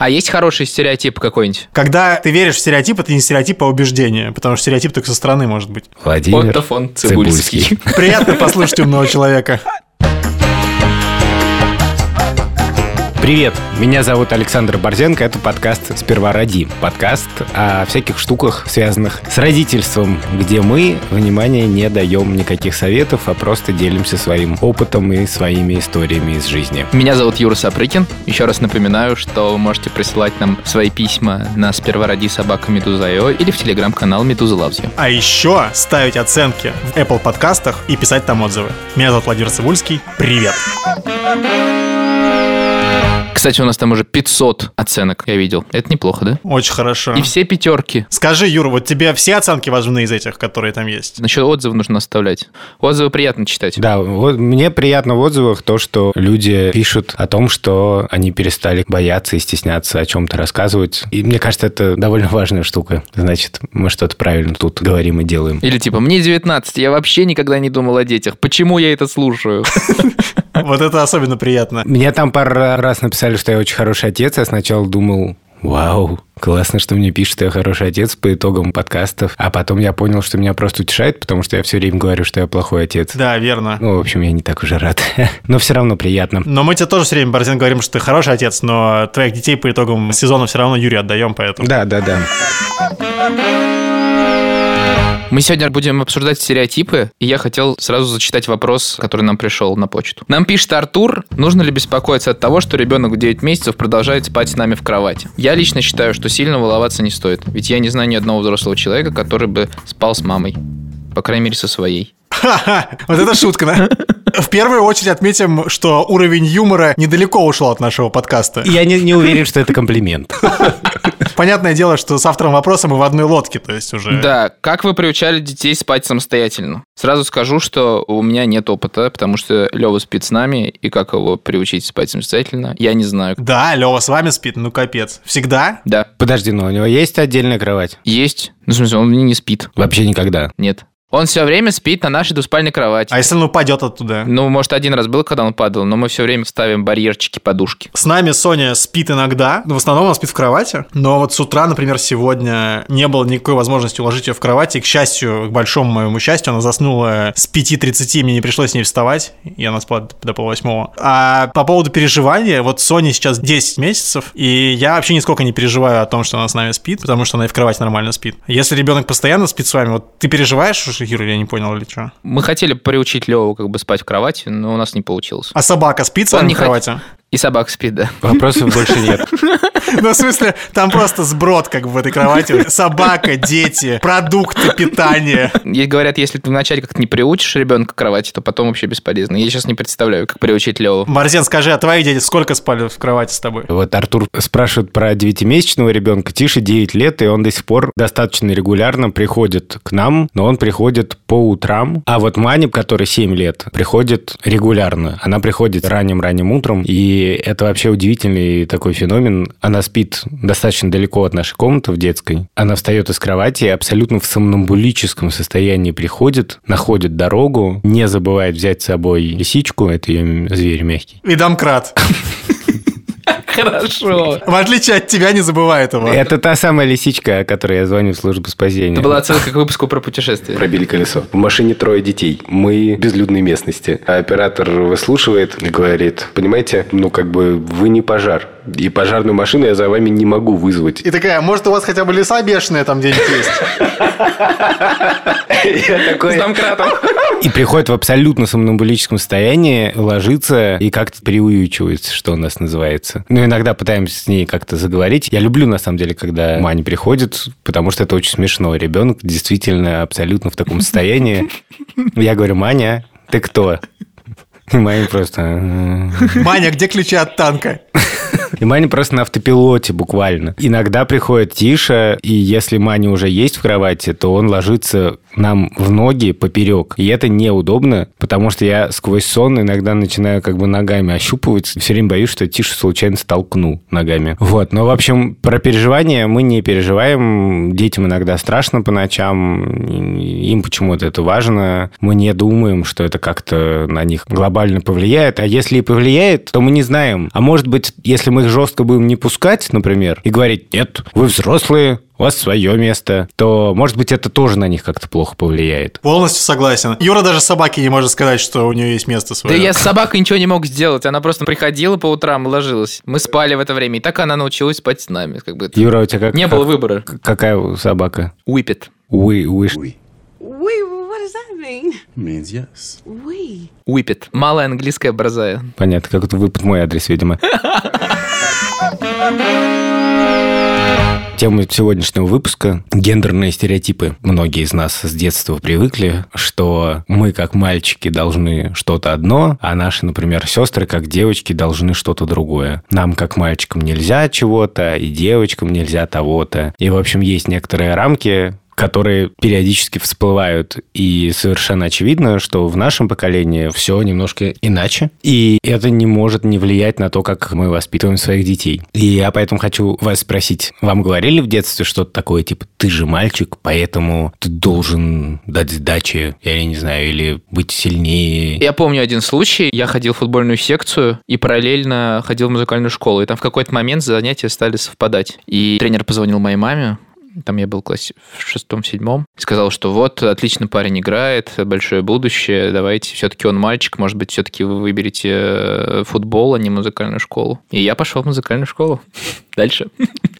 А есть хороший стереотип какой-нибудь? Когда ты веришь в стереотип, это не стереотип, а убеждение, потому что стереотип только со стороны может быть. Владимир Отто фон Цибульский. Приятно послушать умного человека. Привет, меня зовут Александр Борзенко, это подкаст «Сперва роди». Подкаст о всяких штуках, связанных с родительством, где мы, внимание, не даем никаких советов, а просто делимся своим опытом и своими историями из жизни. Меня зовут Юра Сапрыкин. Еще раз напоминаю, что вы можете присылать нам свои письма на спервороди собака Медуза.io или в телеграм-канал Медуза Loves You. А еще ставить оценки в Apple подкастах и писать там отзывы. Меня зовут Владимир Цибульский. Привет. Кстати, у нас там уже 500 оценок, я видел. Это неплохо, да? Очень хорошо. И все пятерки. Скажи, Юра, вот тебе все оценки важны из этих, которые там есть? Насчет отзывов нужно оставлять. Отзывы приятно читать. Да, вот мне приятно в отзывах то, что люди пишут о том, что они перестали бояться и стесняться о чем-то рассказывать. И мне кажется, это довольно важная штука. Значит, мы что-то правильно тут говорим и делаем. Или типа, мне 19, я вообще никогда не думал о детях. Почему я это слушаю? Вот это особенно приятно. Мне там пару раз написали, что я очень хороший отец. Я сначала думал, Вау, классно, что мне пишут, что я хороший отец по итогам подкастов. А потом я понял, что меня просто утешает, потому что я все время говорю, что я плохой отец. Да, верно. Ну, в общем, я не так уже рад. Но все равно приятно. Но мы тебе тоже все время, Борзен, говорим, что ты хороший отец, но твоих детей по итогам сезона все равно Юрию отдаем, поэтому... Да, да, да. Мы сегодня будем обсуждать стереотипы, и я хотел сразу зачитать вопрос, который нам пришел на почту. Нам пишет Артур, нужно ли беспокоиться от того, что ребенок в 9 месяцев продолжает спать с нами в кровати. Я лично считаю, что сильно волноваться не стоит, ведь я не знаю ни одного взрослого человека, который бы спал с мамой. По крайней мере, со своей. Ха-ха, вот это шутка, да? В первую очередь отметим, что уровень юмора недалеко ушел от нашего подкаста. Я не, не уверен, что это комплимент. Понятное дело, что с автором вопроса мы в одной лодке, то есть уже... Да, как вы приучали детей спать самостоятельно? Сразу скажу, что у меня нет опыта, потому что Лева спит с нами, и как его приучить спать самостоятельно, я не знаю. Да, Лева с вами спит, ну капец. Всегда? Да. Подожди, но у него есть отдельная кровать? Есть. Ну, в смысле, он не спит. Вообще никогда. Нет. Он все время спит на нашей двуспальной кровати. А если он упадет оттуда? Ну, может, один раз был, когда он падал, но мы все время ставим барьерчики, подушки. С нами Соня спит иногда, но в основном она спит в кровати. Но вот с утра, например, сегодня не было никакой возможности уложить ее в кровать. И, к счастью, к большому моему счастью, она заснула с 5.30, мне не пришлось с ней вставать, и она спала до полвосьмого. А по поводу переживания, вот Соне сейчас 10 месяцев, и я вообще нисколько не переживаю о том, что она с нами спит, потому что она и в кровати нормально спит. Если ребенок постоянно спит с вами, вот ты переживаешь, Юра, я не понял, или что? Мы хотели приучить Леву как бы спать в кровати, но у нас не получилось. А собака спит с вами в кровати? И собака спит, да. Вопросов больше нет. Ну, в смысле, там просто сброд как бы в этой кровати. Собака, дети, продукты питания. И говорят, если ты вначале как-то не приучишь ребенка к кровати, то потом вообще бесполезно. Я сейчас не представляю, как приучить Леву. Марзен, скажи, а твои дети сколько спали в кровати с тобой? Вот Артур спрашивает про девятимесячного ребенка. Тише 9 лет, и он до сих пор достаточно регулярно приходит к нам, но он приходит по утрам. А вот Маня, который 7 лет, приходит регулярно. Она приходит ранним-ранним утром, и это вообще удивительный такой феномен. Она спит достаточно далеко от нашей комнаты в детской. Она встает из кровати и абсолютно в сомнамбулическом состоянии приходит, находит дорогу, не забывает взять с собой лисичку, это ее зверь мягкий. И домкрат. Хорошо. В отличие от тебя, не забывай этого. Это та самая лисичка, о которой я звоню в службу спасения. Это была отсылка к выпуску про путешествия. Пробили колесо. В машине трое детей. Мы в безлюдной местности. А оператор выслушивает и говорит, понимаете, ну как бы вы не пожар. И пожарную машину я за вами не могу вызвать. И такая, может, у вас хотя бы леса бешеные там где-нибудь есть? Я С домкратом. И приходит в абсолютно сомнамбулическом состоянии, ложится и как-то приуючивается, что у нас называется. Ну, иногда пытаемся с ней как-то заговорить. Я люблю, на самом деле, когда Маня приходит, потому что это очень смешно. Ребенок действительно абсолютно в таком состоянии. Я говорю, Маня, ты кто? И Маня просто... Маня, где ключи от танка? И Маня просто на автопилоте буквально. Иногда приходит Тиша, и если Маня уже есть в кровати, то он ложится нам в ноги поперек. И это неудобно, потому что я сквозь сон иногда начинаю как бы ногами ощупывать. Все время боюсь, что тише случайно столкну ногами. Вот. Но, в общем, про переживания мы не переживаем. Детям иногда страшно по ночам. Им почему-то это важно. Мы не думаем, что это как-то на них глобально повлияет. А если и повлияет, то мы не знаем. А может быть, если мы их жестко будем не пускать, например, и говорить, нет, вы взрослые, у вас свое место, то, может быть, это тоже на них как-то плохо повлияет. Полностью согласен. Юра даже собаке не может сказать, что у нее есть место свое. Да я с собакой ничего не мог сделать. Она просто приходила по утрам и ложилась. Мы спали в это время. И так она научилась спать с нами. Как бы Юра, у тебя как, Не как- было выбора. Какая собака? Уипет. Уи, уиш. We, what does that mean? means yes. We. Уипет. Малая английская борзая. Понятно, как это вы под мой адрес, видимо. Тема сегодняшнего выпуска – гендерные стереотипы. Многие из нас с детства привыкли, что мы, как мальчики, должны что-то одно, а наши, например, сестры, как девочки, должны что-то другое. Нам, как мальчикам, нельзя чего-то, и девочкам нельзя того-то. И, в общем, есть некоторые рамки, которые периодически всплывают. И совершенно очевидно, что в нашем поколении все немножко иначе. И это не может не влиять на то, как мы воспитываем своих детей. И я поэтому хочу вас спросить. Вам говорили в детстве что-то такое, типа, ты же мальчик, поэтому ты должен дать сдачи, я не знаю, или быть сильнее. Я помню один случай. Я ходил в футбольную секцию и параллельно ходил в музыкальную школу. И там в какой-то момент занятия стали совпадать. И тренер позвонил моей маме, там я был в классе в шестом-седьмом, сказал, что вот, отлично парень играет, большое будущее, давайте, все-таки он мальчик, может быть, все-таки вы выберете э, футбол, а не музыкальную школу. И я пошел в музыкальную школу дальше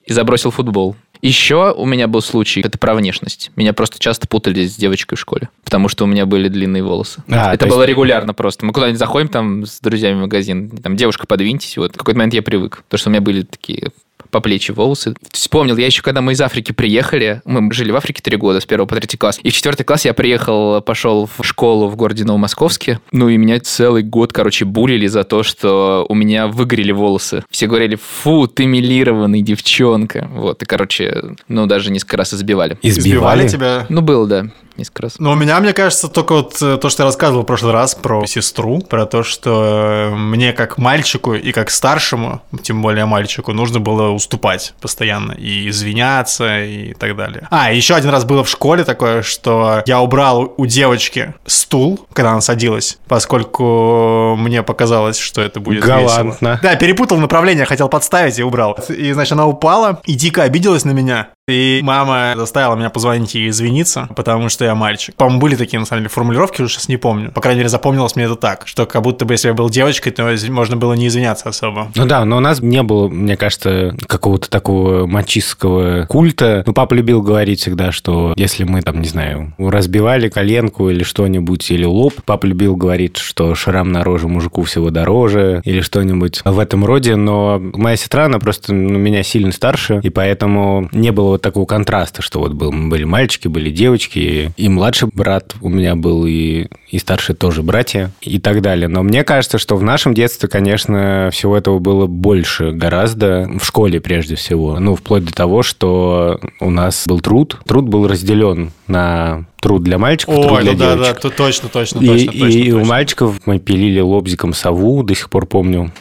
и забросил футбол. Еще у меня был случай, это про внешность. Меня просто часто путали с девочкой в школе, потому что у меня были длинные волосы. А, это то было есть- регулярно просто. Мы куда-нибудь заходим там с друзьями в магазин, там, девушка, подвиньтесь. Вот. В какой-то момент я привык, потому что у меня были такие по плечи волосы. Вспомнил, я еще когда мы из Африки приехали, мы жили в Африке три года, с первого по третий класс, и в четвертый класс я приехал, пошел в школу в городе Новомосковске, ну и меня целый год, короче, булили за то, что у меня выгорели волосы. Все говорили, фу, ты милированный, девчонка. Вот, и, короче, ну даже несколько раз избивали. Избивали? тебя? Ну, было, да, несколько раз. Ну, у меня, мне кажется, только вот э, то, что я рассказывал в прошлый раз про сестру, про то, что э, мне как мальчику и как старшему, тем более мальчику, нужно было уступать постоянно и извиняться и так далее. А, еще один раз было в школе такое, что я убрал у девочки стул, когда она садилась, поскольку мне показалось, что это будет Галантно. весело. Да, перепутал направление, хотел подставить и убрал. И, значит, она упала и дико обиделась на меня. И мама заставила меня позвонить и извиниться, потому что я мальчик. По-моему, были такие, на самом деле, формулировки, уже сейчас не помню. По крайней мере, запомнилось мне это так, что как будто бы, если я был девочкой, то можно было не извиняться особо. Ну да, но у нас не было, мне кажется, какого-то такого мачистского культа. Ну, папа любил говорить всегда, что если мы там, не знаю, разбивали коленку или что-нибудь, или лоб, папа любил говорить, что шрам на роже мужику всего дороже, или что-нибудь в этом роде, но моя сестра, она просто ну, меня сильно старше, и поэтому не было вот такого контраста, что вот был, были мальчики, были девочки, и младший брат у меня был, и, и старшие тоже братья, и так далее. Но мне кажется, что в нашем детстве, конечно, всего этого было больше гораздо, в школе прежде всего. Ну, вплоть до того, что у нас был труд. Труд был разделен на труд для мальчиков, труд Ой, для ну да, да, девочек. то- точно, точно, И, точно, и- точно, и у точно. мальчиков мы пилили лобзиком сову, до сих пор помню.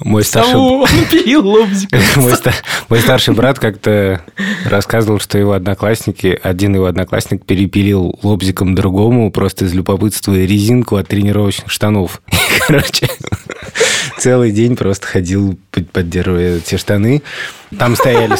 Мой старший, пилил мой, ста- мой старший брат как-то рассказывал, что его одноклассники, один его одноклассник перепилил лобзиком другому просто из любопытства резинку от тренировочных штанов. Короче, целый день просто ходил, под- поддерживая эти штаны. Там стояли...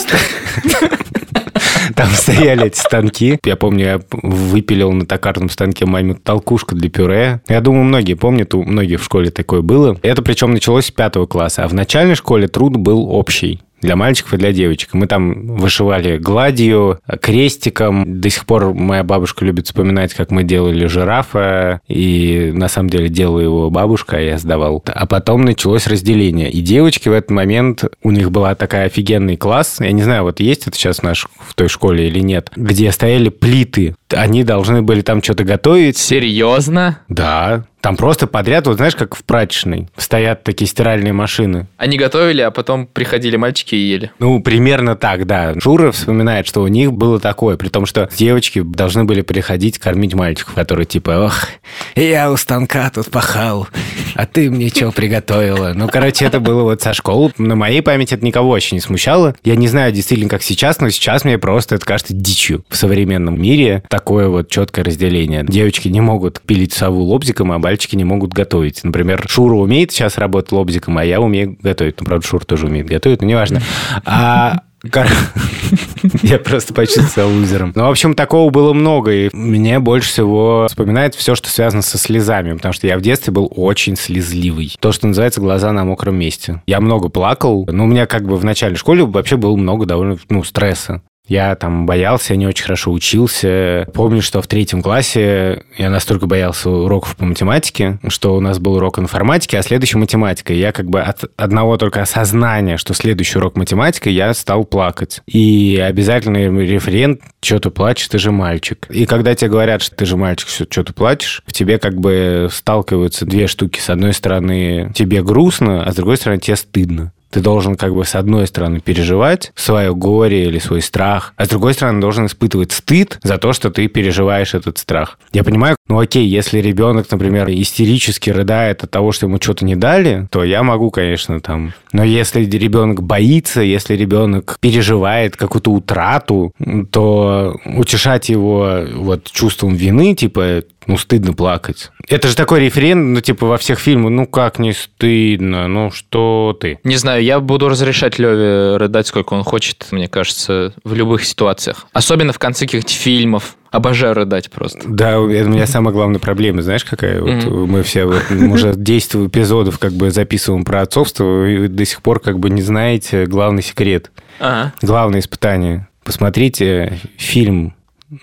Там стояли эти станки. Я помню, я выпилил на токарном станке маме толкушку для пюре. Я думаю, многие помнят, у многих в школе такое было. Это причем началось с пятого класса. А в начальной школе труд был общий для мальчиков и для девочек. Мы там вышивали гладью, крестиком. До сих пор моя бабушка любит вспоминать, как мы делали жирафа, и на самом деле делала его бабушка, а я сдавал. А потом началось разделение. И девочки в этот момент, у них была такая офигенный класс, я не знаю, вот есть это сейчас в, наш, в той школе или нет, где стояли плиты они должны были там что-то готовить. Серьезно? Да. Там просто подряд, вот знаешь, как в прачечной, стоят такие стиральные машины. Они готовили, а потом приходили мальчики и ели. Ну, примерно так, да. Шура вспоминает, что у них было такое, при том, что девочки должны были приходить кормить мальчиков, которые типа, ох, я у станка тут пахал, а ты мне что приготовила? Ну, короче, это было вот со школы. На моей памяти это никого вообще не смущало. Я не знаю действительно, как сейчас, но сейчас мне просто это кажется дичью. В современном мире такое вот четкое разделение. Девочки не могут пилить сову лобзиком, а мальчики не могут готовить. Например, Шура умеет сейчас работать лобзиком, а я умею готовить. Ну, правда, Шура тоже умеет готовить, но неважно. А Я просто почувствовал себя лузером. Ну, в общем, такого было много, и мне больше всего вспоминает все, что связано со слезами, потому что я в детстве был очень слезливый. То, что называется глаза на мокром месте. Я много плакал, но у меня как бы в начале школы вообще было много довольно, ну, стресса. Я там боялся, я не очень хорошо учился. Помню, что в третьем классе я настолько боялся уроков по математике, что у нас был урок информатики, а следующий математика. И я как бы от одного только осознания, что следующий урок математика, я стал плакать. И обязательный референт «Что ты плачешь? Ты же мальчик». И когда тебе говорят, что ты же мальчик, что ты плачешь, в тебе как бы сталкиваются две штуки. С одной стороны, тебе грустно, а с другой стороны, тебе стыдно. Ты должен как бы с одной стороны переживать свое горе или свой страх, а с другой стороны должен испытывать стыд за то, что ты переживаешь этот страх. Я понимаю, ну окей, если ребенок, например, истерически рыдает от того, что ему что-то не дали, то я могу, конечно, там... Но если ребенок боится, если ребенок переживает какую-то утрату, то утешать его вот чувством вины, типа, ну, стыдно плакать. Это же такой референт, ну, типа, во всех фильмах, ну, как не стыдно, ну, что ты? Не знаю, я буду разрешать Леве рыдать, сколько он хочет, мне кажется, в любых ситуациях. Особенно в конце каких-то фильмов. Обожаю рыдать просто. Да, это у меня самая главная проблема, знаешь, какая? Вот Мгм. мы все вот, мы уже 10 эпизодов как бы записываем про отцовство, и до сих пор как бы не знаете главный секрет, Ага. главное испытание. Посмотрите фильм,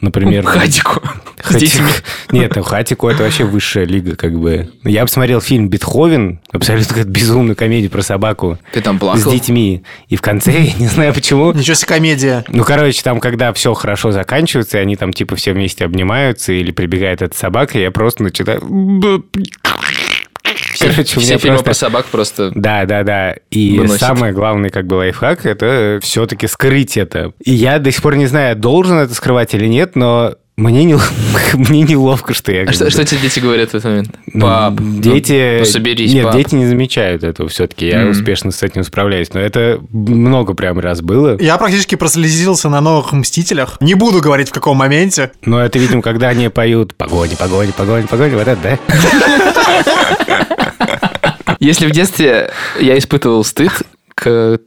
например... Хатику. С Хати- детьми. Нет, ну Хатико это вообще высшая лига, как бы. Я посмотрел фильм «Бетховен», абсолютно какая-то безумная комедия про собаку Ты там с плакал? детьми. И в конце, я не знаю почему, Ничего себе комедия. ну, короче, там, когда все хорошо заканчивается, и они там, типа, все вместе обнимаются, или прибегает эта собака, я просто начинаю... Короче, у Все меня фильмы просто- про собак просто... Да, да, да. И Выносит. самый главный, как бы, лайфхак, это все-таки скрыть это. И я до сих пор не знаю, должен это скрывать или нет, но мне, не, мне неловко, что я... А что, что тебе дети говорят в этот момент? Ну, Пап, ну, дети... ну соберись, Нет, пап. дети не замечают этого все-таки. Я Мгм. успешно с этим справляюсь. Но это много прям раз было. Я практически прослезился на новых «Мстителях». Не буду говорить, в каком моменте. Но это, видимо, когда они поют «Погони, погони, погони, погони», вот это, да? Если в детстве я испытывал стыд, к-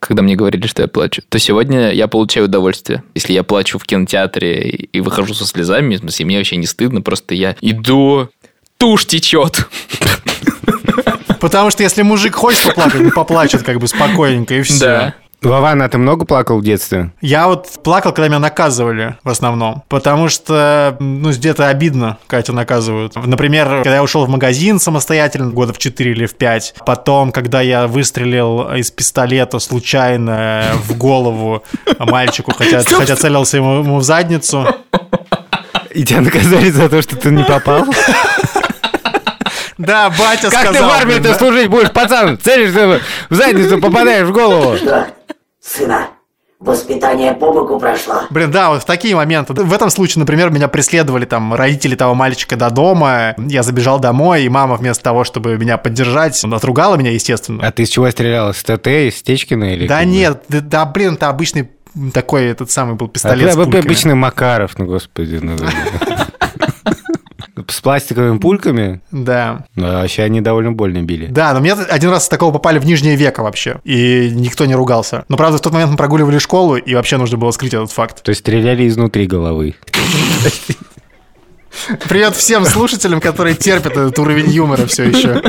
когда мне говорили, что я плачу, то сегодня я получаю удовольствие. Если я плачу в кинотеатре и и выхожу со слезами, в смысле, мне вообще не стыдно, просто я иду, тушь течет. Потому что если мужик хочет поплакать, он поплачет как бы спокойненько, и все. Да. Вован, а ты много плакал в детстве? Я вот плакал, когда меня наказывали в основном. Потому что, ну, где-то обидно, когда тебя наказывают. Например, когда я ушел в магазин самостоятельно, года в 4 или в 5. Потом, когда я выстрелил из пистолета случайно в голову мальчику, хотя, хотя целился ему, ему в задницу. И тебя наказали за то, что ты не попал? Да, батя Как сказал. ты в армии блин, ты да. служить будешь, пацан? Целишься в задницу, попадаешь в голову. Сына, воспитание по боку прошло? Блин, да, вот в такие моменты. В этом случае, например, меня преследовали там родители того мальчика до дома. Я забежал домой, и мама вместо того, чтобы меня поддержать, отругала меня, естественно. А ты из чего стрелял? С ТТ, из Стечкина или? Да нет, да, да, блин, это обычный такой этот самый был А пистолет с ты пульками. обычный Макаров, ну господи. ну, С пластиковыми пульками? Да. Ну, а вообще они довольно больно били. Да, но мне один раз с такого попали в нижнее веко вообще, и никто не ругался. Но, правда, в тот момент мы прогуливали школу, и вообще нужно было скрыть этот факт. То есть стреляли изнутри головы. Привет всем слушателям, которые терпят этот уровень юмора все еще.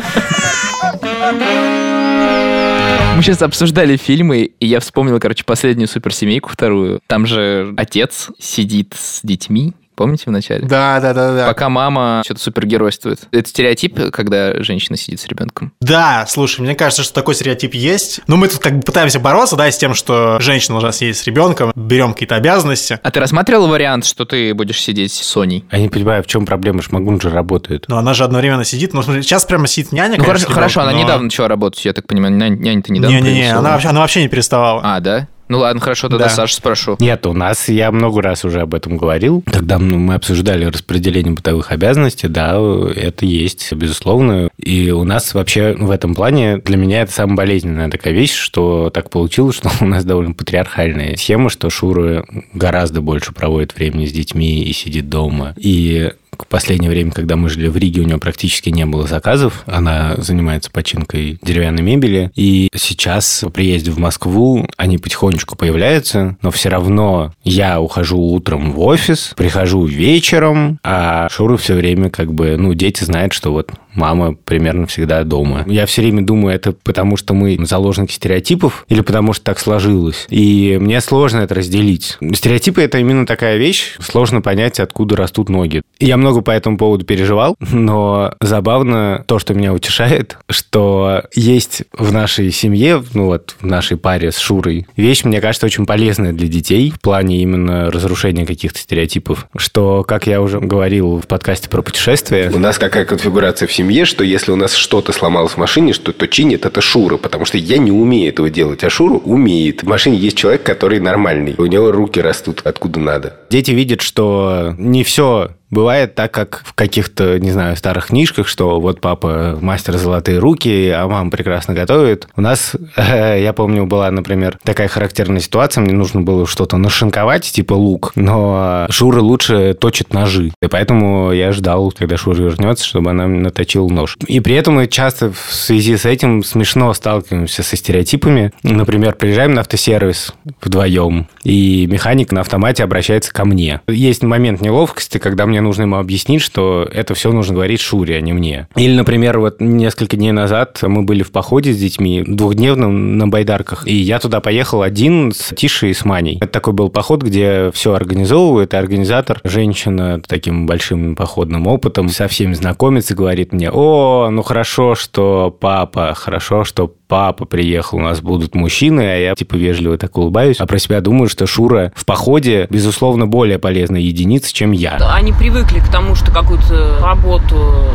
Мы сейчас обсуждали фильмы, и я вспомнил, короче, последнюю суперсемейку, вторую. Там же отец сидит с детьми, Помните в начале? Да, да, да, да. Пока мама что-то супергеройствует. Это стереотип, когда женщина сидит с ребенком. Да, слушай, мне кажется, что такой стереотип есть. Но мы тут как бы пытаемся бороться, да, с тем, что женщина должна сидеть с ребенком, берем какие-то обязанности. А ты рассматривал вариант, что ты будешь сидеть с Соней? Я не понимаю, в чем проблема, Шмагун же работает. Но она же одновременно сидит. Ну, смотри, сейчас прямо сидит няня, Ну конечно, хорошо, с хорошо, она но- недавно начала работать, я так понимаю. Няня-то недавно Не-не-не, она вообще, она вообще не переставала. А, да? Ну ладно, хорошо, тогда Да. Сашу спрошу. Нет, у нас, я много раз уже об этом говорил, когда ну, мы обсуждали распределение бытовых обязанностей, да, это есть, безусловно. И у нас вообще в этом плане, для меня это самая болезненная такая вещь, что так получилось, что у нас довольно патриархальная схема, что Шура гораздо больше проводит времени с детьми и сидит дома. И в последнее время, когда мы жили в Риге, у нее практически не было заказов. Она занимается починкой деревянной мебели. И сейчас по приезде в Москву они потихонечку появляются, но все равно я ухожу утром в офис, прихожу вечером, а Шура все время как бы, ну, дети знают, что вот мама примерно всегда дома. Я все время думаю, это потому что мы заложники стереотипов или потому что так сложилось. И мне сложно это разделить. Стереотипы – это именно такая вещь, сложно понять, откуда растут ноги. Я много по этому поводу переживал, но забавно то, что меня утешает, что есть в нашей семье, ну вот в нашей паре с Шурой, вещь, мне кажется, очень полезная для детей в плане именно разрушения каких-то стереотипов, что, как я уже говорил в подкасте про путешествия, У нас какая конфигурация в семье, что если у нас что-то сломалось в машине, что то чинит это Шура, потому что я не умею этого делать, а Шура умеет. В машине есть человек, который нормальный. У него руки растут откуда надо. Дети видят, что не все бывает так, как в каких-то, не знаю, старых книжках, что вот папа мастер золотые руки, а мама прекрасно готовит. У нас, я помню, была, например, такая характерная ситуация, мне нужно было что-то нашинковать, типа лук, но Шура лучше точит ножи. И поэтому я ждал, когда Шура вернется, чтобы она наточила нож. И при этом мы часто в связи с этим смешно сталкиваемся со стереотипами. Например, приезжаем на автосервис вдвоем, и механик на автомате обращается ко мне. Есть момент неловкости, когда мне нужно ему объяснить, что это все нужно говорить Шуре, а не мне. Или, например, вот несколько дней назад мы были в походе с детьми, двухдневном на байдарках, и я туда поехал один с Тишей и с Маней. Это такой был поход, где все организовывает, и организатор, женщина таким большим походным опытом, со всеми знакомится, говорит мне, о, ну хорошо, что папа, хорошо, что папа приехал, у нас будут мужчины, а я типа вежливо так улыбаюсь, а про себя думаю, что Шура в походе, безусловно, более полезная единица, чем я. Они привыкли к тому, что какую-то работу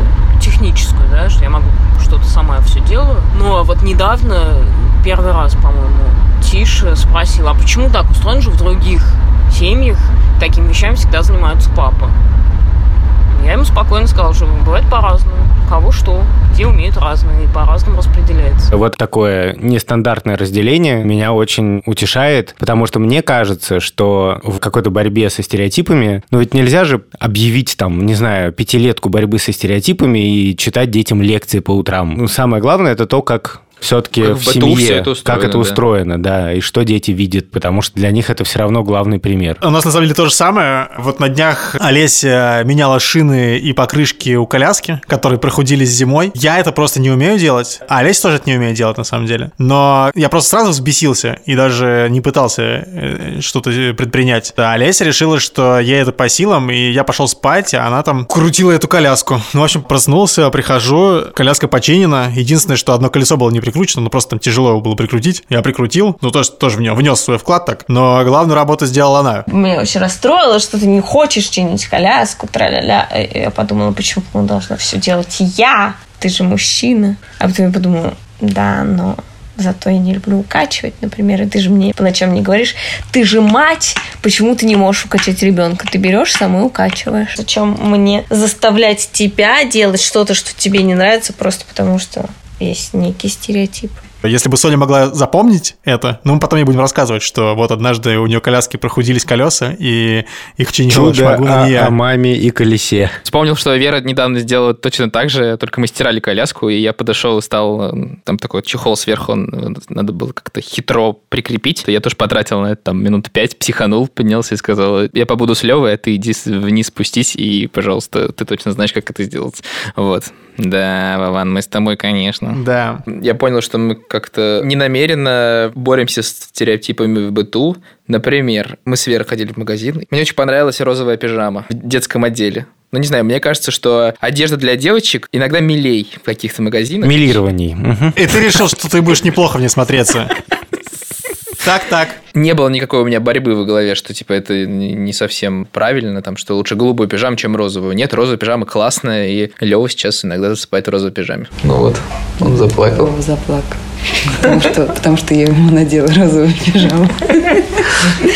техническую, да, что я могу что-то сама все делаю. Но вот недавно, первый раз, по-моему, Тиша спросила, а почему так устроено, что в других семьях такими вещами всегда занимаются папа? Я ему спокойно сказала, что бывает по-разному. Кого что, где умеют разные, и по-разному распределяется. Вот такое нестандартное разделение меня очень утешает, потому что мне кажется, что в какой-то борьбе со стереотипами, ну ведь нельзя же объявить там, не знаю, пятилетку борьбы со стереотипами и читать детям лекции по утрам. Ну, самое главное это то, как все-таки Как в в семье, это устроено, как это да. устроено, да, и что дети видят, потому что для них это все равно главный пример. У нас на самом деле то же самое. Вот на днях Олеся меняла шины и покрышки у коляски, которые прохудились зимой. Я это просто не умею делать, а Олеся тоже это не умеет делать на самом деле. Но я просто сразу взбесился и даже не пытался э, что-то предпринять. А Олеся решила, что ей это по силам, и я пошел спать, а она там крутила эту коляску. Ну, в общем, проснулся, прихожу, коляска починена. Единственное, что одно колесо было не прикручено, но просто там тяжело его было прикрутить. Я прикрутил, ну, тоже, тоже в него внес свой вклад так. Но главную работу сделала она. Меня очень расстроило, что ты не хочешь чинить коляску, тра-ля-ля. И Я подумала, почему должна все делать я? Ты же мужчина. А потом я подумала, да, но зато я не люблю укачивать, например, и ты же мне по ночам не говоришь, ты же мать, почему ты не можешь укачать ребенка? Ты берешь сам и укачиваешь. Зачем мне заставлять тебя делать что-то, что тебе не нравится, просто потому что есть некий стереотип. Если бы Соня могла запомнить это, ну, мы потом ей будем рассказывать, что вот однажды у нее коляски прохудились колеса, и их чинила Чудо не о, я. о маме и колесе. Вспомнил, что Вера недавно сделала точно так же, только мы стирали коляску, и я подошел и стал... Там такой чехол сверху, он, э, надо было как-то хитро прикрепить. Я тоже потратил на это там минут пять, психанул, поднялся и сказал, я побуду с Левой, а ты иди вниз спустись, и, пожалуйста, ты точно знаешь, как это сделать. Вот. Да, Вован, мы с тобой, конечно. Да. Я понял, что мы как-то ненамеренно боремся с стереотипами в быту. Например, мы с Верой ходили в магазин. Мне очень понравилась розовая пижама в детском отделе. Ну, не знаю, мне кажется, что одежда для девочек иногда милей в каких-то магазинах. Милирований. И ты решил, что ты будешь неплохо в ней смотреться. Так, так. Не было никакой у меня борьбы в голове, что типа это не совсем правильно, там, что лучше голубую пижаму, чем розовую. Нет, розовая пижама классная, и Лева сейчас иногда засыпает в розовой пижаме. Ну вот, он заплакал. Вова заплакал. Потому что, потому что я ему надела розовую пижаму.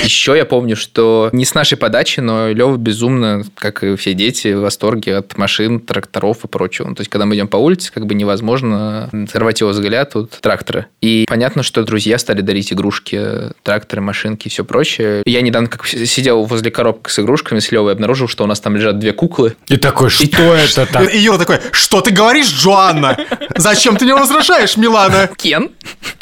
Еще я помню, что не с нашей подачи, но Лева безумно, как и все дети, в восторге от машин, тракторов и прочего. Ну, То есть, когда мы идем по улице, как бы невозможно сорвать его взгляд от трактора. И понятно, что друзья стали дарить игрушки, тракторы, машинки и все прочее. Я недавно как сидел возле коробки с игрушками с Левой, обнаружил, что у нас там лежат две куклы. И такой, что это так? И Юра такой, что ты говоришь, Джоанна? Зачем ты не возражаешь, Милана? Кен,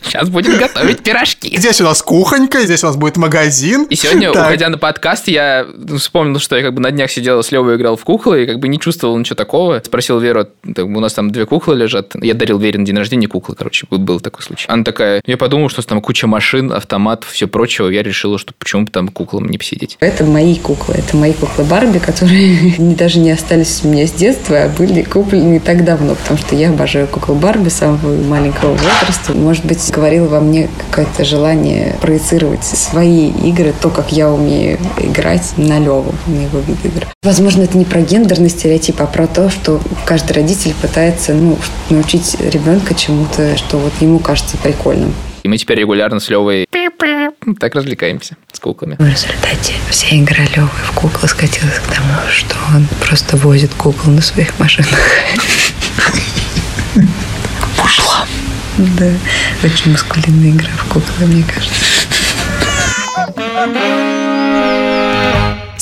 сейчас будем готовить пирожки. Здесь у нас кухонька, здесь у нас будет магазин. И сегодня, Так. уходя на подкаст, я вспомнил, что я как бы на днях сидел с Левой играл в куклы, и как бы не чувствовал ничего такого. Спросил Веру, так, у нас там две куклы лежат. Я дарил Вере на день рождения куклы, короче, был такой случай. Она такая, я подумал, что там куча машин, автоматов, все прочего. Я решила, что почему бы там куклам не посидеть. Это мои куклы. Это мои куклы Барби, которые не- даже не остались у меня с детства, а были куплены не так давно, потому что я обожаю кукол Барби с самого маленького возраста. Может быть, говорило во мне какое-то желание проецировать свои игры, то, как я умею играть на Леву, на его вид игр. Возможно, это не про гендерный стереотип, а про то, что каждый родитель пытается ну, научить ребенка чему-то, что вот ему кажется прикольным. И мы теперь регулярно с Левой так развлекаемся с куклами. В результате вся игра Левы в куклы скатилась к тому, что он просто возит кукол на своих машинах. Пошла. Да, очень маскулинная игра в куклы, мне кажется.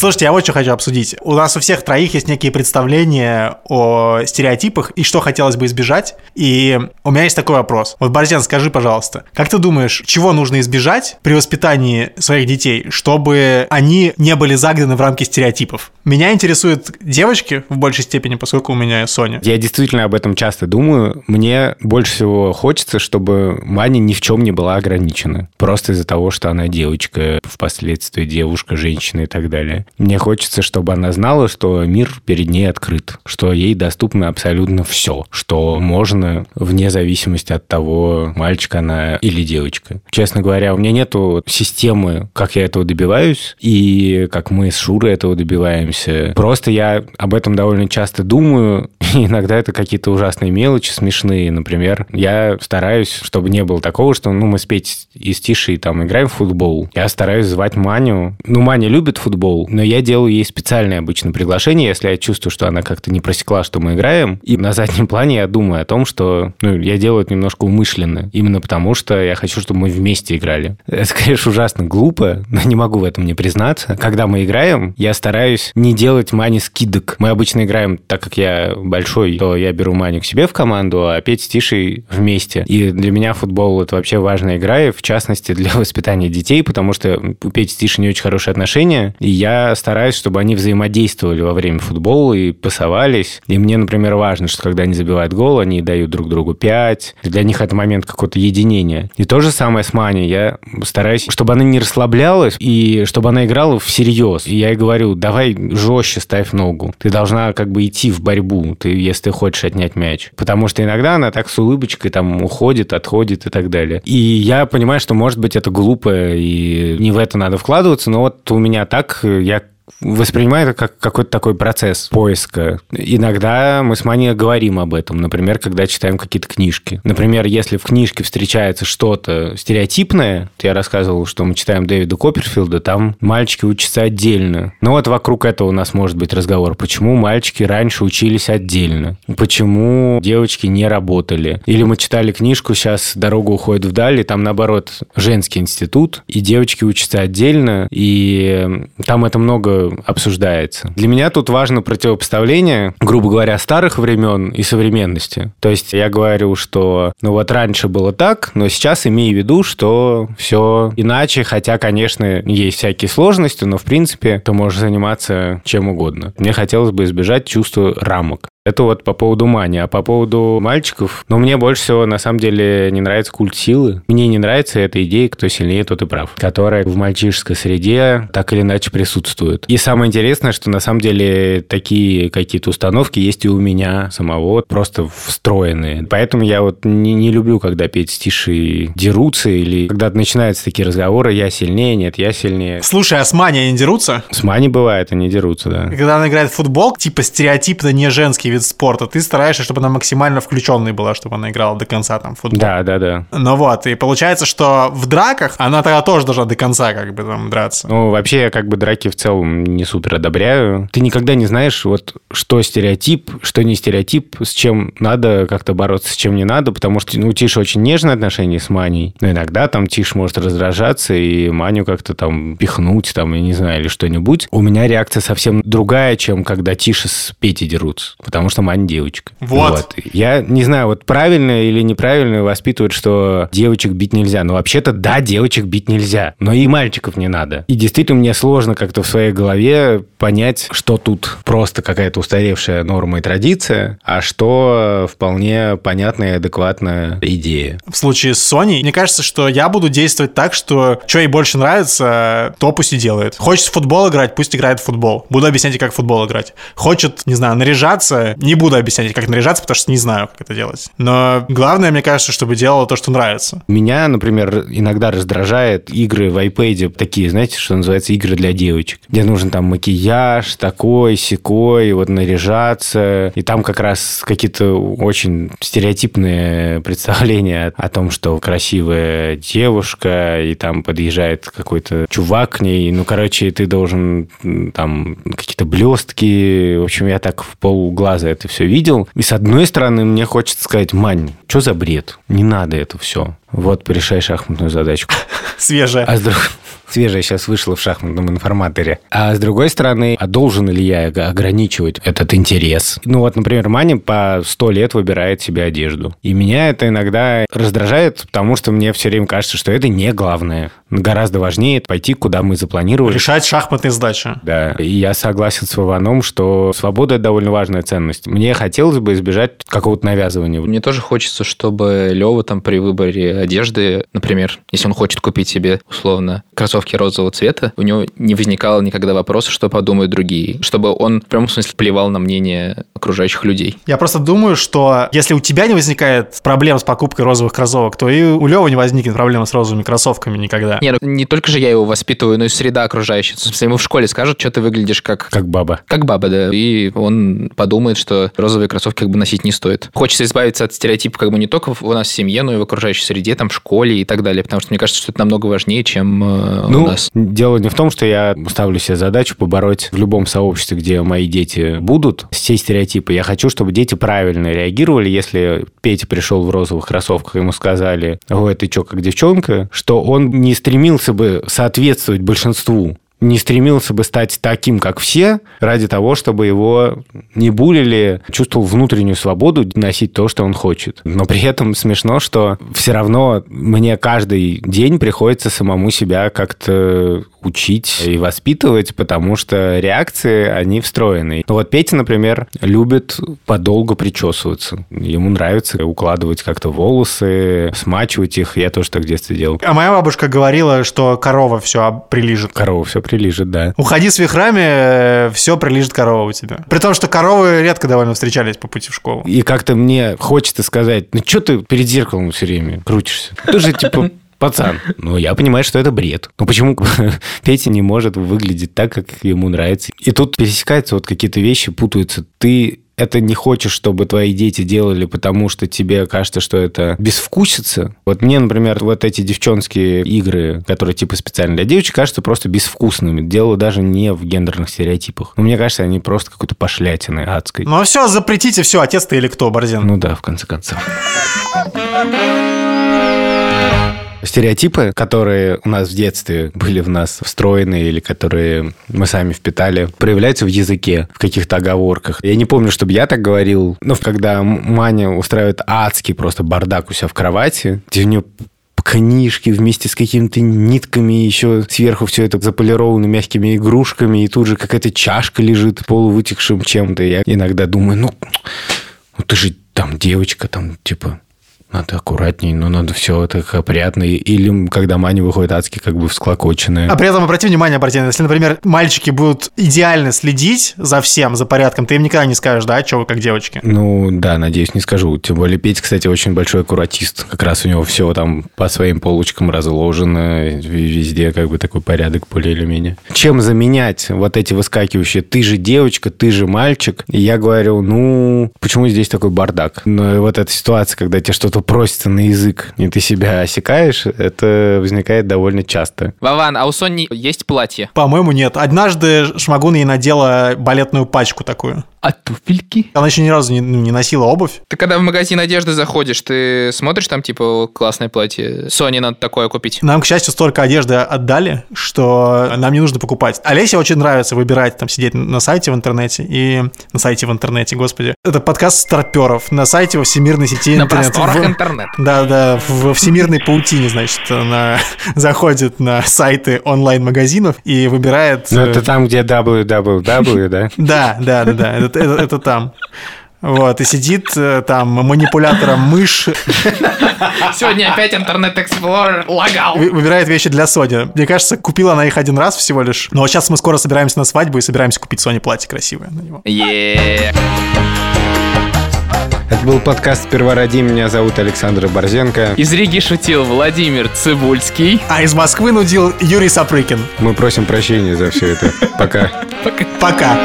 Слушайте, я вот что хочу обсудить. У нас у всех троих есть некие представления о стереотипах и что хотелось бы избежать. И у меня есть такой вопрос. Вот, Борзян, скажи, пожалуйста, как ты думаешь, чего нужно избежать при воспитании своих детей, чтобы они не были загнаны в рамки стереотипов? Меня интересуют девочки в большей степени, поскольку у меня Соня. Я действительно об этом часто думаю. Мне больше всего хочется, чтобы Маня ни в чем не была ограничена. Просто из-за того, что она девочка, впоследствии девушка, женщина и так далее. Мне хочется, чтобы она знала, что мир перед ней открыт, что ей доступно абсолютно все, что можно вне зависимости от того, мальчик она или девочка. Честно говоря, у меня нету системы, как я этого добиваюсь, и как мы с Шурой этого добиваемся. Просто я об этом довольно часто думаю, и иногда это какие-то ужасные мелочи, смешные. Например, я стараюсь, чтобы не было такого, что ну, мы с Петей и с Тишей там играем в футбол. Я стараюсь звать Маню. Ну, Маня любит футбол, но я делаю ей специальное обычно приглашение, если я чувствую, что она как-то не просекла, что мы играем. И на заднем плане я думаю о том, что ну, я делаю это немножко умышленно. Именно потому, что я хочу, чтобы мы вместе играли. Это, конечно, ужасно глупо, но не могу в этом не признаться. Когда мы играем, я стараюсь не делать Мане скидок. Мы обычно играем, так как я большой, то я беру Маню к себе в команду, а Петя с Тишей вместе. И для меня футбол – это вообще важная игра, и в частности для воспитания детей, потому что у Пети с Тишей не очень хорошие отношения, и я стараюсь, чтобы они взаимодействовали во время футбола и пасовались. И мне, например, важно, что когда они забивают гол, они дают друг другу пять. Для них это момент какого-то единения. И то же самое с Маней. Я стараюсь, чтобы она не расслаблялась и чтобы она играла всерьез. И я ей говорю, давай жестче ставь ногу. Ты должна как бы идти в борьбу, ты, если ты хочешь отнять мяч. Потому что иногда она так с улыбочкой там уходит, отходит и так далее. И я понимаю, что, может быть, это глупо и не в это надо вкладываться, но вот у меня так, я воспринимаю это как какой-то такой процесс поиска. Иногда мы с Маней говорим об этом, например, когда читаем какие-то книжки. Например, если в книжке встречается что-то стереотипное, я рассказывал, что мы читаем Дэвида Копперфилда, там мальчики учатся отдельно. Но вот вокруг этого у нас может быть разговор. Почему мальчики раньше учились отдельно? Почему девочки не работали? Или мы читали книжку, сейчас «Дорога уходит вдаль», и там, наоборот, женский институт, и девочки учатся отдельно, и там это много обсуждается. Для меня тут важно противопоставление, грубо говоря, старых времен и современности. То есть я говорю, что ну вот раньше было так, но сейчас имею в виду, что все иначе, хотя, конечно, есть всякие сложности, но в принципе ты можешь заниматься чем угодно. Мне хотелось бы избежать чувства рамок. Это вот по поводу Мани. А по поводу мальчиков, ну, мне больше всего, на самом деле, не нравится культ силы. Мне не нравится эта идея, кто сильнее, тот и прав, которая в мальчишеской среде так или иначе присутствует. И самое интересное, что на самом деле такие какие-то установки есть и у меня самого, просто встроенные. Поэтому я вот не, не люблю, когда петь стиши дерутся, или когда начинаются такие разговоры, я сильнее, нет, я сильнее. Слушай, а с Мани они дерутся? С Мани бывает, они дерутся, да. Когда она играет в футбол, типа стереотипно не женский вид спорта, ты стараешься, чтобы она максимально включенной была, чтобы она играла до конца там футбол. Да, да, да. Ну вот, и получается, что в драках она тогда тоже должна до конца как бы там драться. Ну, вообще, я как бы драки в целом не супер одобряю. Ты никогда не знаешь, вот, что стереотип, что не стереотип, с чем надо как-то бороться, с чем не надо, потому что ну, у Тиши очень нежные отношения с Маней, но иногда там Тиш может раздражаться и Маню как-то там пихнуть, там, я не знаю, или что-нибудь. У меня реакция совсем другая, чем когда Тиша с Петей дерутся, потому что Маня девочка. Вот. Я не знаю, вот правильно или неправильно воспитывают, что девочек бить нельзя. Но вообще-то, да, девочек бить нельзя, но и мальчиков не надо. И действительно, мне сложно как-то в своей голове понять, что тут просто какая-то устаревшая норма и традиция, а что вполне понятная и адекватная идея. В случае с Соней, мне кажется, что я буду действовать так, что что ей больше нравится, то пусть и делает. Хочет в футбол играть, пусть играет в футбол. Буду объяснять ей, как в футбол играть. Хочет, не знаю, наряжаться, не буду объяснять, как наряжаться, потому что не знаю, как это делать. Но главное, мне кажется, чтобы делала то, что нравится. Меня, например, иногда раздражает игры в iPad, такие, знаете, что называется, игры для девочек, где нужен там макияж такой, секой, вот наряжаться, и там как раз какие-то очень стереотипные представления о том, что красивая девушка, и там подъезжает какой-то чувак к ней, ну, короче, ты должен там какие-то блестки, в общем, я так в полглаза это все видел, и с одной стороны мне хочется сказать, Мань, что за бред? Не надо это все. Вот, порешай шахматную задачку. Свежая. А с друг- Свежая сейчас вышла в шахматном информаторе. А с другой стороны, а должен ли я ог- ограничивать этот интерес? Ну вот, например, Маня по сто лет выбирает себе одежду. И меня это иногда раздражает, потому что мне все время кажется, что это не главное. Гораздо важнее пойти, куда мы запланировали. Решать шахматные задачи. Да, и я согласен с Вованом, что свобода – это довольно важная ценность. Мне хотелось бы избежать какого-то навязывания. Мне тоже хочется, чтобы Лева там при выборе одежды, например, если он хочет купить себе условно кроссовки розового цвета, у него не возникало никогда вопроса, что подумают другие. Чтобы он в прямом смысле плевал на мнение окружающих людей. Я просто думаю, что если у тебя не возникает проблем с покупкой розовых кроссовок, то и у Левы не возникнет проблем с розовыми кроссовками никогда. Не, ну, не только же я его воспитываю, но и среда окружающая. В смысле, ему в школе скажут, что ты выглядишь как... Как баба. Как баба, да. И он подумает, что розовые кроссовки как бы носить не стоит. Хочется избавиться от стереотипа как бы не только у нас в семье, но и в окружающей среде, там, в школе и так далее. Потому что мне кажется, что это намного важнее, чем э, Ну, у нас. дело не в том, что я ставлю себе задачу побороть в любом сообществе, где мои дети будут, все стереотипы. Я хочу, чтобы дети правильно реагировали, если Петя пришел в розовых кроссовках, ему сказали, ой, ты чё, как девчонка, что он не стремился бы соответствовать большинству не стремился бы стать таким, как все, ради того, чтобы его не булили, чувствовал внутреннюю свободу носить то, что он хочет. Но при этом смешно, что все равно мне каждый день приходится самому себя как-то учить и воспитывать, потому что реакции, они встроены. Ну вот Петя, например, любит подолгу причесываться. Ему нравится укладывать как-то волосы, смачивать их. Я тоже так в детстве делал. А моя бабушка говорила, что корова все прилижет. Корова все прилижет, да. Уходи с вихрами, все прилижет корова у тебя. При том, что коровы редко довольно встречались по пути в школу. И как-то мне хочется сказать, ну что ты перед зеркалом все время крутишься? Ты же типа пацан. Ну, я понимаю, что это бред. Ну, почему Петя не может выглядеть так, как ему нравится? И тут пересекаются вот какие-то вещи, путаются. Ты это не хочешь, чтобы твои дети делали, потому что тебе кажется, что это безвкусица. Вот мне, например, вот эти девчонские игры, которые типа специально для девочек, кажутся просто безвкусными. Дело даже не в гендерных стереотипах. Но мне кажется, они просто какой-то пошлятиной адской. Ну все, запретите все, отец ты или кто, Борзен? Ну да, в конце концов. Стереотипы, которые у нас в детстве были в нас встроены или которые мы сами впитали, проявляются в языке, в каких-то оговорках. Я не помню, чтобы я так говорил, но когда Маня устраивает адский просто бардак у себя в кровати, где у нее книжки вместе с какими-то нитками, еще сверху все это заполировано мягкими игрушками, и тут же какая-то чашка лежит полувытекшим чем-то. Я иногда думаю, ну, ну ты же там девочка, там, типа, надо аккуратней, но надо все так опрятно. Или когда Маня выходит адски как бы всклокоченная. А при этом обрати внимание, Бартин, если, например, мальчики будут идеально следить за всем, за порядком, ты им никогда не скажешь, да, что вы как девочки. Ну, да, надеюсь, не скажу. Тем более Петя, кстати, очень большой аккуратист. Как раз у него все там по своим полочкам разложено, везде как бы такой порядок более или менее. Чем заменять вот эти выскакивающие «ты же девочка, ты же мальчик?» И я говорю, ну, почему здесь такой бардак? Но вот эта ситуация, когда тебе что-то просится на язык, и ты себя осекаешь, это возникает довольно часто. Вован, а у Сони есть платье? По-моему, нет. Однажды Шмагун ей надела балетную пачку такую. А туфельки? Она еще ни разу не, ну, не носила обувь. Ты когда в магазин одежды заходишь, ты смотришь там, типа, классное платье? Соне надо такое купить. Нам, к счастью, столько одежды отдали, что нам не нужно покупать. Олесе очень нравится выбирать, там, сидеть на сайте в интернете и... На сайте в интернете, господи. Это подкаст старперов. На сайте во всемирной сети На интернет. просторах В- интернета. Да, да, в всемирной паутине, значит, она заходит на сайты онлайн-магазинов и выбирает... Ну, э, это там, где www, да? Да, да, да, да, это, это- это там. Вот, и сидит э, там манипулятором мышь, Сегодня опять интернет Explorer лагал. вы- выбирает вещи для Сони. Мне кажется, купила она их один раз всего лишь. Но сейчас мы скоро собираемся на свадьбу и собираемся купить Соне платье красивое на него. Это был подкаст «Сперва роди». Меня зовут Александр Борзенко. Из Риги шутил Владимир Цибульский. А из Москвы нудил Юрий Сапрыкин. Мы просим прощения за все это. Пока. Пока.